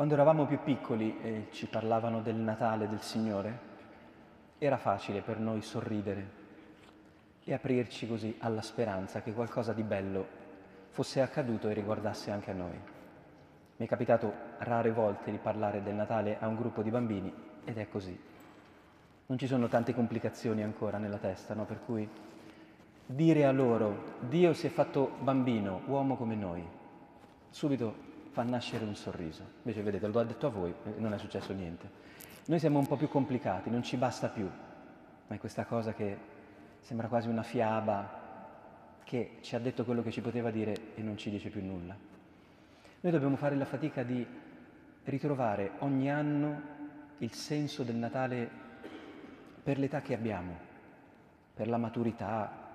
Quando eravamo più piccoli e ci parlavano del Natale del Signore, era facile per noi sorridere e aprirci così alla speranza che qualcosa di bello fosse accaduto e riguardasse anche a noi. Mi è capitato rare volte di parlare del Natale a un gruppo di bambini ed è così. Non ci sono tante complicazioni ancora nella testa, no? Per cui dire a loro Dio si è fatto bambino, uomo come noi, subito fa nascere un sorriso. Invece vedete, lo ho detto a voi e non è successo niente. Noi siamo un po' più complicati, non ci basta più. Ma è questa cosa che sembra quasi una fiaba che ci ha detto quello che ci poteva dire e non ci dice più nulla. Noi dobbiamo fare la fatica di ritrovare ogni anno il senso del Natale per l'età che abbiamo, per la maturità,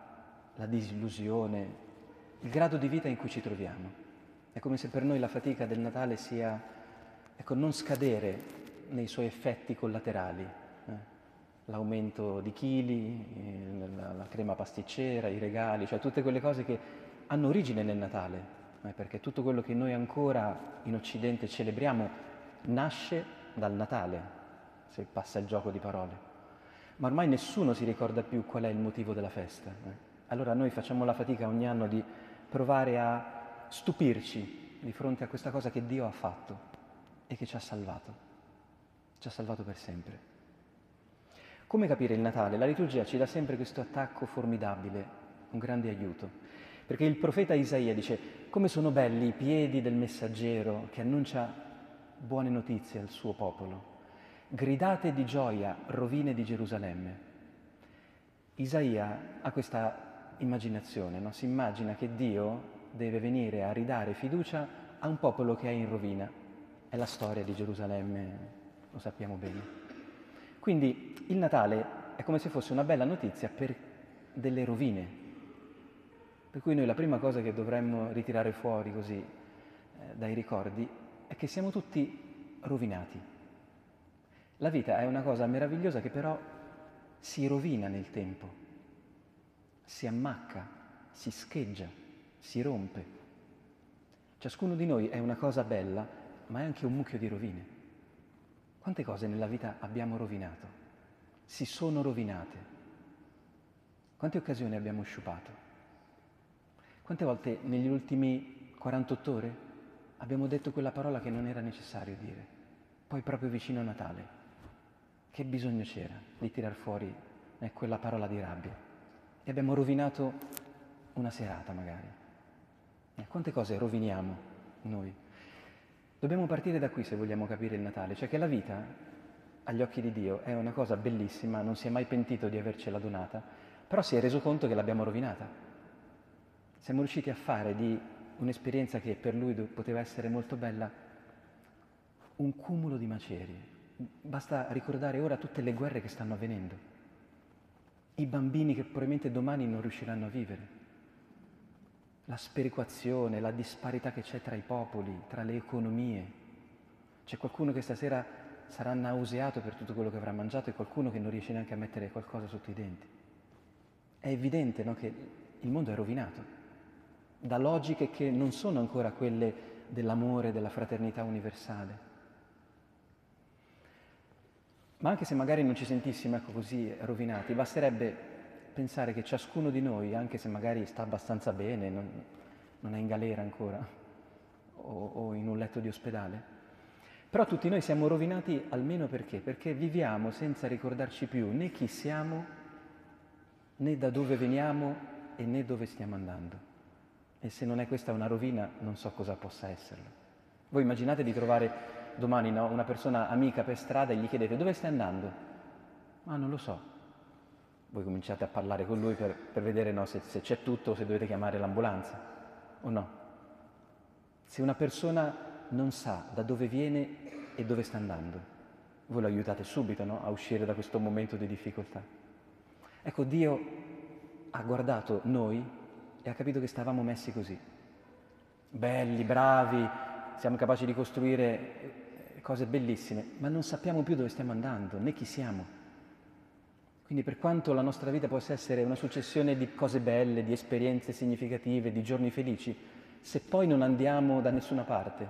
la disillusione, il grado di vita in cui ci troviamo. È come se per noi la fatica del Natale sia, ecco, non scadere nei suoi effetti collaterali, eh? l'aumento di chili, eh, la, la, crema pasticcera, i regali, cioè tutte quelle cose che hanno origine nel Natale, eh? perché tutto quello che noi ancora in Occidente celebriamo nasce dal Natale, se passa il gioco di parole. Ma ormai nessuno si ricorda più qual è il motivo della festa. Eh? Allora noi facciamo la fatica ogni anno di provare a stupirci di fronte a questa cosa che Dio ha fatto e che ci ha salvato. Ci ha salvato per sempre. Come capire il Natale? La liturgia ci dà sempre questo attacco formidabile, un grande aiuto. Perché il profeta Isaia dice, come sono belli i piedi del messaggero che annuncia buone notizie al suo popolo. Gridate di gioia, rovine di Gerusalemme. Isaia ha questa immaginazione, no? si immagina che Dio deve venire a ridare fiducia a un popolo che è in rovina. È la storia di Gerusalemme, lo sappiamo bene. Quindi il Natale è come se fosse una bella notizia per delle rovine. Per cui noi la prima cosa che dovremmo ritirare fuori così eh, dai ricordi è che siamo tutti rovinati. La vita è una cosa meravigliosa che però si rovina nel tempo, si ammacca, si scheggia si rompe. Ciascuno di noi è una cosa bella, ma è anche un mucchio di rovine. Quante cose nella vita abbiamo rovinato? Si sono rovinate. Quante occasioni abbiamo sciupato? Quante volte negli ultimi 48 ore abbiamo detto quella parola che non era necessario dire, poi proprio vicino a Natale? Che bisogno c'era di tirar fuori eh, quella parola di rabbia? E abbiamo rovinato una serata magari. Eh, quante cose roviniamo noi? Dobbiamo partire da qui se vogliamo capire il Natale, cioè che la vita, agli occhi di Dio, è una cosa bellissima, non si è mai pentito di avercela donata, però si è reso conto che l'abbiamo rovinata. Siamo riusciti a fare di un'esperienza che per lui poteva essere molto bella un cumulo di macerie. Basta ricordare ora tutte le guerre che stanno avvenendo, i bambini che probabilmente domani non riusciranno a vivere la sperequazione, la disparità che c'è tra i popoli, tra le economie. C'è qualcuno che stasera sarà nauseato per tutto quello che avrà mangiato e qualcuno che non riesce neanche a mettere qualcosa sotto i denti. È evidente no, che il mondo è rovinato da logiche che non sono ancora quelle dell'amore, della fraternità universale. Ma anche se magari non ci sentissimo ecco, così rovinati, basterebbe pensare che ciascuno di noi, anche se magari sta abbastanza bene, non, non è in galera ancora o, o in un letto di ospedale, però tutti noi siamo rovinati almeno perché? Perché viviamo senza ricordarci più né chi siamo, né da dove veniamo e né dove stiamo andando. E se non è questa una rovina, non so cosa possa esserlo. Voi immaginate di trovare domani no, una persona amica per strada e gli chiedete dove stai andando? Ma non lo so, voi cominciate a parlare con lui per, per vedere no, se, se c'è tutto o se dovete chiamare l'ambulanza o no. Se una persona non sa da dove viene e dove sta andando, voi lo aiutate subito no? a uscire da questo momento di difficoltà. Ecco, Dio ha guardato noi e ha capito che stavamo messi così. Belli, bravi, siamo capaci di costruire cose bellissime, ma non sappiamo più dove stiamo andando, né chi siamo. Quindi per quanto la nostra vita possa essere una successione di cose belle, di esperienze significative, di giorni felici, se poi non andiamo da nessuna parte,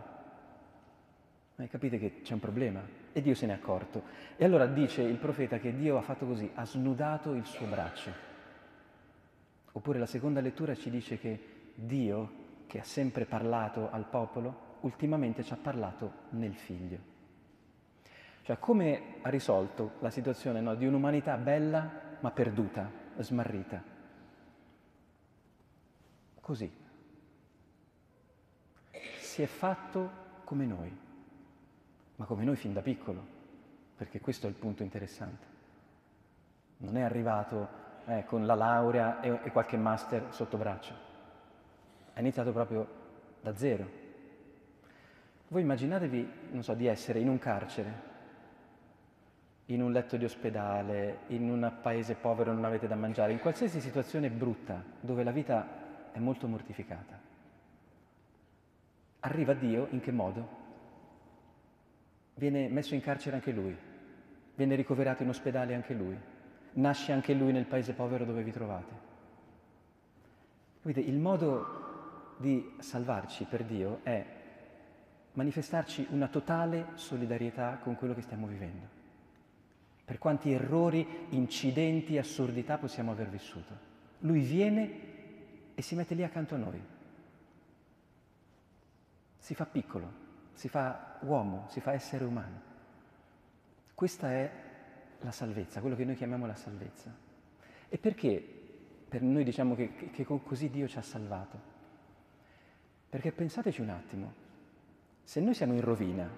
capite che c'è un problema e Dio se n'è accorto. E allora dice il profeta che Dio ha fatto così, ha snudato il suo braccio. Oppure la seconda lettura ci dice che Dio, che ha sempre parlato al popolo, ultimamente ci ha parlato nel figlio. Cioè come ha risolto la situazione no, di un'umanità bella ma perduta, smarrita. Così. Si è fatto come noi, ma come noi fin da piccolo, perché questo è il punto interessante. Non è arrivato eh, con la laurea e, e qualche master sotto braccio, è iniziato proprio da zero. Voi immaginatevi, non so, di essere in un carcere in un letto di ospedale, in un paese povero non avete da mangiare, in qualsiasi situazione brutta dove la vita è molto mortificata. Arriva Dio in che modo? Viene messo in carcere anche lui, viene ricoverato in ospedale anche lui, nasce anche lui nel paese povero dove vi trovate. Capite, il modo di salvarci per Dio è manifestarci una totale solidarietà con quello che stiamo vivendo per quanti errori, incidenti, assurdità possiamo aver vissuto. Lui viene e si mette lì accanto a noi. Si fa piccolo, si fa uomo, si fa essere umano. Questa è la salvezza, quello che noi chiamiamo la salvezza. E perché per noi diciamo che, che, così Dio ci ha salvato? Perché pensateci un attimo, se noi siamo in rovina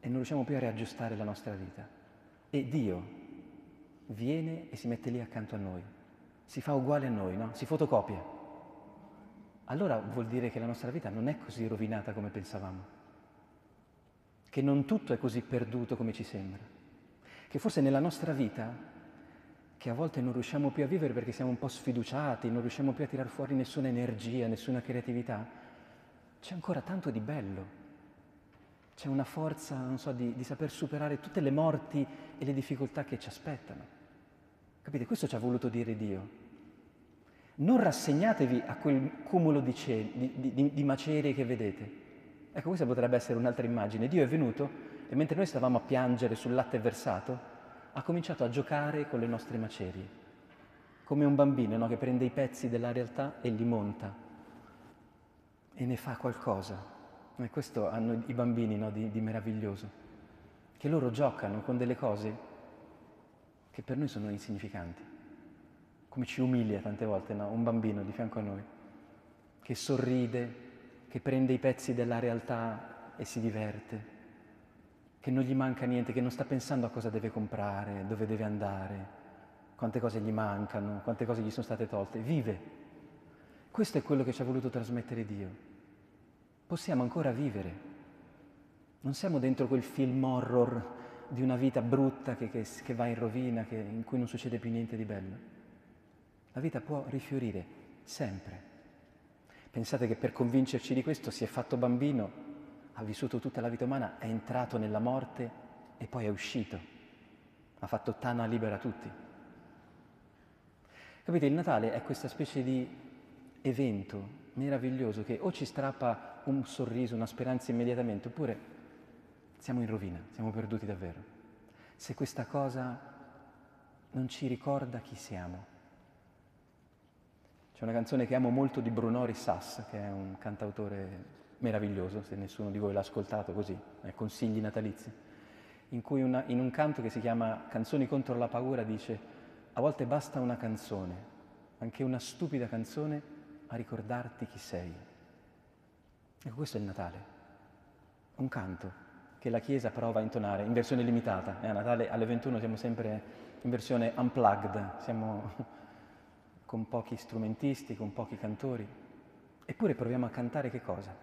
e non riusciamo più a riaggiustare la nostra vita, e Dio viene e si mette lì accanto a noi, si fa uguale a noi, no? si fotocopia. Allora vuol dire che la nostra vita non è così rovinata come pensavamo, che non tutto è così perduto come ci sembra, che forse nella nostra vita, che a volte non riusciamo più a vivere perché siamo un po' sfiduciati, non riusciamo più a tirar fuori nessuna energia, nessuna creatività, c'è ancora tanto di bello c'è una forza, non so, di, di saper superare tutte le morti e le difficoltà che ci aspettano. Capite? Questo ci ha voluto dire Dio. Non rassegnatevi a quel cumulo di, cieli, di, di, di, macerie che vedete. Ecco, questa potrebbe essere un'altra immagine. Dio è venuto e mentre noi stavamo a piangere sul latte versato, ha cominciato a giocare con le nostre macerie, come un bambino no? che prende i pezzi della realtà e li monta e ne fa qualcosa. E questo hanno i bambini no, di, di meraviglioso, che loro giocano con delle cose che per noi sono insignificanti. Come ci umilia tante volte no? un bambino di fianco a noi, che sorride, che prende i pezzi della realtà e si diverte, che non gli manca niente, che non sta pensando a cosa deve comprare, dove deve andare, quante cose gli mancano, quante cose gli sono state tolte. Vive. Questo è quello che ci ha voluto trasmettere Dio possiamo ancora vivere. Non siamo dentro quel film horror di una vita brutta che, che, che va in rovina, che, in cui non succede più niente di bello. La vita può rifiorire sempre. Pensate che per convincerci di questo si è fatto bambino, ha vissuto tutta la vita umana, è entrato nella morte e poi è uscito. Ha fatto tana libera a tutti. Capite, il Natale è questa specie di evento meraviglioso che o ci strappa un sorriso, una speranza immediatamente, oppure siamo in rovina, siamo perduti davvero. Se questa cosa non ci ricorda chi siamo. C'è una canzone che amo molto di Bruno Rissas, che è un cantautore meraviglioso, se nessuno di voi l'ha ascoltato così, eh, consigli natalizi, in cui una, in un canto che si chiama Canzoni contro la paura dice a volte basta una canzone, anche una stupida canzone, a ricordarti chi sei. Ecco, questo è il Natale. Un canto che la Chiesa prova a intonare in versione limitata. E a Natale alle 21 siamo sempre in versione unplugged, siamo con pochi strumentisti, con pochi cantori. Eppure proviamo a cantare che cosa?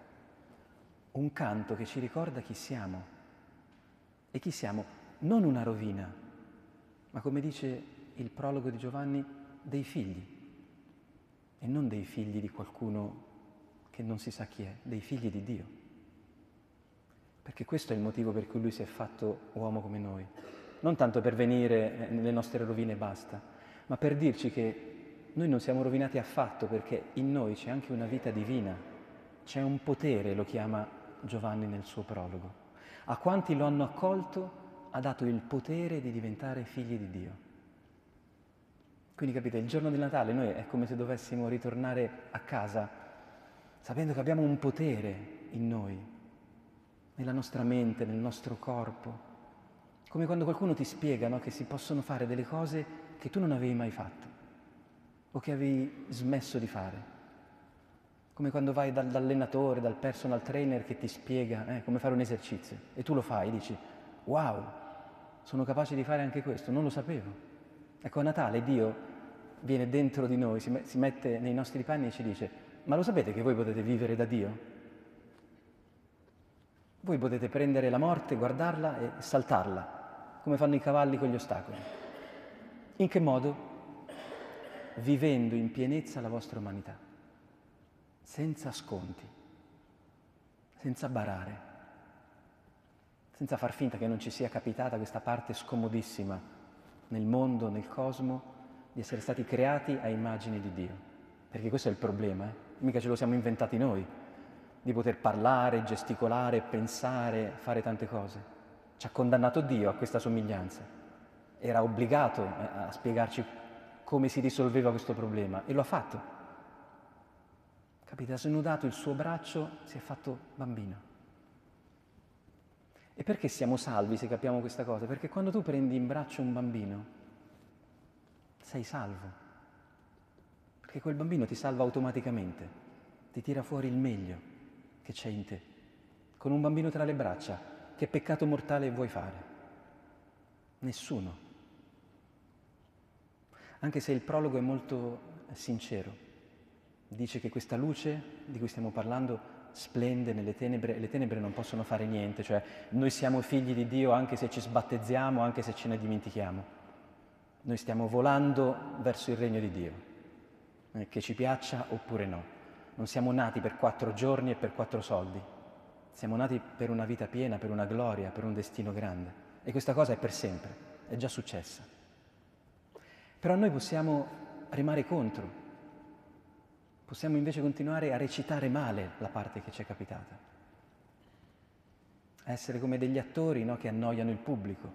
Un canto che ci ricorda chi siamo. E chi siamo? Non una rovina, ma come dice il prologo di Giovanni, dei figli e non dei figli di qualcuno che non si sa chi è, dei figli di Dio. Perché questo è il motivo per cui lui si è fatto uomo come noi. Non tanto per venire nelle nostre rovine e basta, ma per dirci che noi non siamo rovinati affatto perché in noi c'è anche una vita divina, c'è un potere, lo chiama Giovanni nel suo prologo. A quanti lo hanno accolto ha dato il potere di diventare figli di Dio. Quindi capite, il giorno di Natale noi è come se dovessimo ritornare a casa sapendo che abbiamo un potere in noi, nella nostra mente, nel nostro corpo. Come quando qualcuno ti spiega no, che si possono fare delle cose che tu non avevi mai fatto o che avevi smesso di fare. Come quando vai dall'allenatore, dal personal trainer che ti spiega eh, come fare un esercizio e tu lo fai e dici wow, sono capace di fare anche questo, non lo sapevo. Ecco, a Natale Dio viene dentro di noi, si, mette nei nostri panni e ci dice, ma lo sapete che voi potete vivere da Dio? Voi potete prendere la morte, guardarla e saltarla, come fanno i cavalli con gli ostacoli. In che modo? Vivendo in pienezza la vostra umanità, senza sconti, senza barare senza far finta che non ci sia capitata questa parte scomodissima nel mondo, nel cosmo, di essere stati creati a immagine di Dio. Perché questo è il problema, eh? mica ce lo siamo inventati noi, di poter parlare, gesticolare, pensare, fare tante cose. Ci ha condannato Dio a questa somiglianza. Era obbligato eh, a spiegarci come si risolveva questo problema e lo ha fatto. Capite? Ha snudato il suo braccio, si è fatto bambino. E perché siamo salvi se capiamo questa cosa? Perché quando tu prendi in braccio un bambino, sei salvo. Perché quel bambino ti salva automaticamente, ti tira fuori il meglio che c'è in te. Con un bambino tra le braccia, che peccato mortale vuoi fare? Nessuno. Anche se il prologo è molto sincero, dice che questa luce di cui stiamo parlando splende nelle tenebre e le tenebre non possono fare niente, cioè noi siamo figli di Dio anche se ci sbattezziamo, anche se ce ne dimentichiamo. Noi stiamo volando verso il regno di Dio, eh, che ci piaccia oppure no. Non siamo nati per quattro giorni e per quattro soldi, siamo nati per una vita piena, per una gloria, per un destino grande. E questa cosa è per sempre, è già successa. Però noi possiamo remare contro, possiamo invece continuare a recitare male la parte che ci è capitata, a essere come degli attori no, che annoiano il pubblico,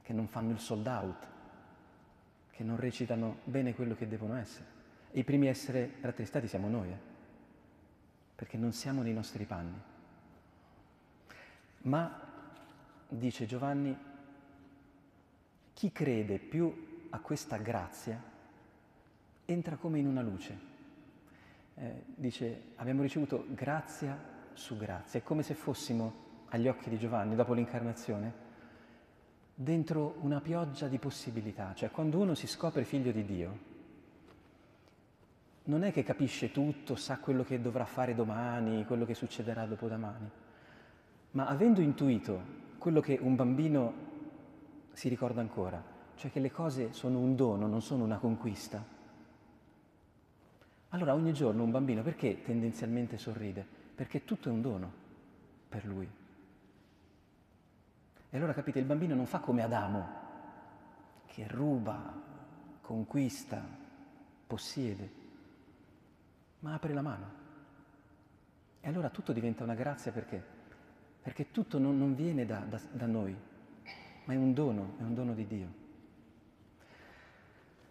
che non fanno il sold out, che non recitano bene quello che devono essere. E i primi a essere rattristati siamo noi, eh? perché non siamo nei nostri panni. Ma, dice Giovanni, chi crede più a questa grazia entra come in una luce eh, dice abbiamo ricevuto grazia su grazia, è come se fossimo agli occhi di Giovanni dopo l'incarnazione dentro una pioggia di possibilità, cioè quando uno si scopre figlio di Dio, non è che capisce tutto, sa quello che dovrà fare domani, quello che succederà dopodomani, ma avendo intuito quello che un bambino si ricorda ancora, cioè che le cose sono un dono, non sono una conquista, allora ogni giorno un bambino perché tendenzialmente sorride? Perché tutto è un dono per lui. E allora capite, il bambino non fa come Adamo, che ruba, conquista, possiede, ma apre la mano. E allora tutto diventa una grazia perché? Perché tutto non, non viene da, da, da noi, ma è un dono, è un dono di Dio.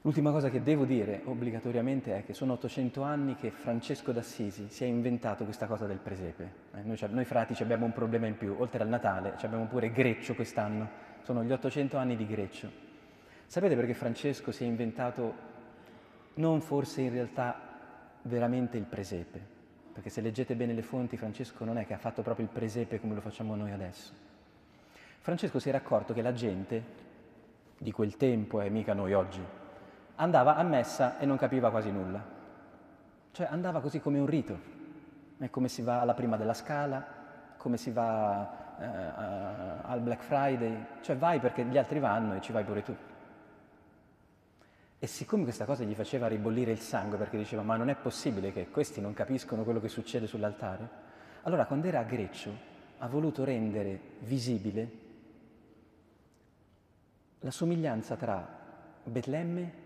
L'ultima cosa che devo dire obbligatoriamente è che sono 800 anni che Francesco d'Assisi si è inventato questa cosa del presepe. Eh, noi, noi, frati abbiamo un problema in più, oltre al Natale abbiamo pure Greccio quest'anno, sono gli 800 anni di Greccio. Sapete perché Francesco si è inventato non forse in realtà veramente il presepe? Perché se leggete bene le fonti Francesco non è che ha fatto proprio il presepe come lo facciamo noi adesso. Francesco si era accorto che la gente di quel tempo, e mica noi oggi, andava a messa e non capiva quasi nulla. Cioè andava così come un rito. È come si va alla prima della scala, come si va eh, al Black Friday, cioè vai perché gli altri vanno e ci vai pure tu. E siccome questa cosa gli faceva ribollire il sangue perché diceva ma non è possibile che questi non capiscono quello che succede sull'altare, allora quando era a Greccio ha voluto rendere visibile la somiglianza tra Betlemme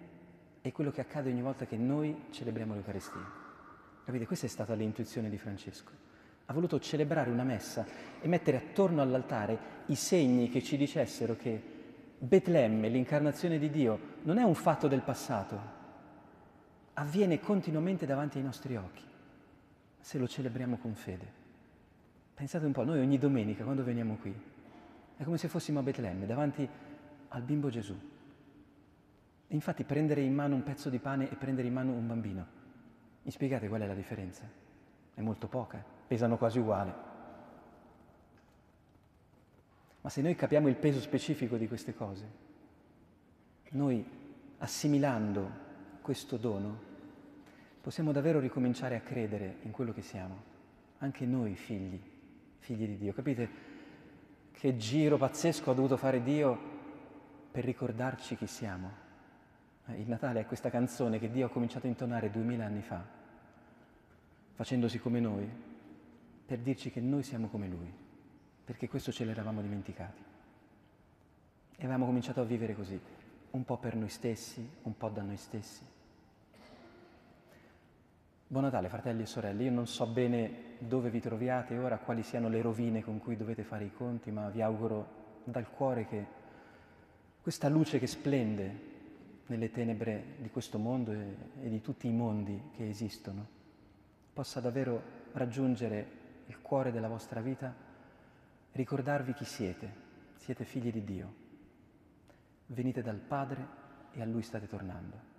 è quello che accade ogni volta che noi celebriamo l'Eucaristia. Capite? Questa è stata l'intuizione di Francesco. Ha voluto celebrare una messa e mettere attorno all'altare i segni che ci dicessero che Betlemme, l'incarnazione di Dio, non è un fatto del passato, avviene continuamente davanti ai nostri occhi, se lo celebriamo con fede. Pensate un po', noi ogni domenica quando veniamo qui, è come se fossimo a Betlemme, davanti al bimbo Gesù. Infatti prendere in mano un pezzo di pane e prendere in mano un bambino, mi spiegate qual è la differenza? È molto poca, pesano quasi uguale. Ma se noi capiamo il peso specifico di queste cose, noi assimilando questo dono, possiamo davvero ricominciare a credere in quello che siamo, anche noi figli, figli di Dio. Capite che giro pazzesco ha dovuto fare Dio per ricordarci chi siamo? Il Natale è questa canzone che Dio ha cominciato a intonare duemila anni fa, facendosi come noi, per dirci che noi siamo come Lui, perché questo ce l'eravamo dimenticati. E avevamo cominciato a vivere così, un po' per noi stessi, un po' da noi stessi. Buon Natale fratelli e sorelle, io non so bene dove vi troviate ora, quali siano le rovine con cui dovete fare i conti, ma vi auguro dal cuore che questa luce che splende nelle tenebre di questo mondo e, e di tutti i mondi che esistono possa davvero raggiungere il cuore della vostra vita, ricordarvi chi siete, siete figli di Dio, venite dal Padre e a Lui state tornando.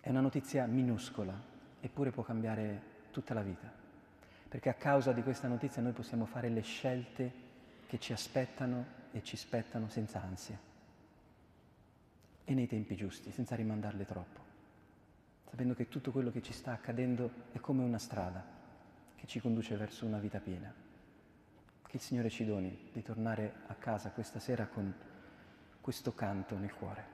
È una notizia minuscola, eppure può cambiare tutta la vita, perché a causa di questa notizia noi possiamo fare le scelte che ci aspettano e ci spettano senza ansia e nei tempi giusti, senza rimandarle troppo, sapendo che tutto quello che ci sta accadendo è come una strada che ci conduce verso una vita piena. Che il Signore ci doni di tornare a casa questa sera con questo canto nel cuore.